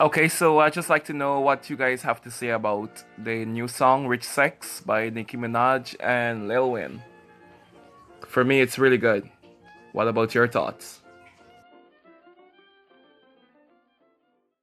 Okay, so I just like to know what you guys have to say about the new song Rich Sex by Nicki Minaj and Lil Wayne. For me, it's really good. What about your thoughts?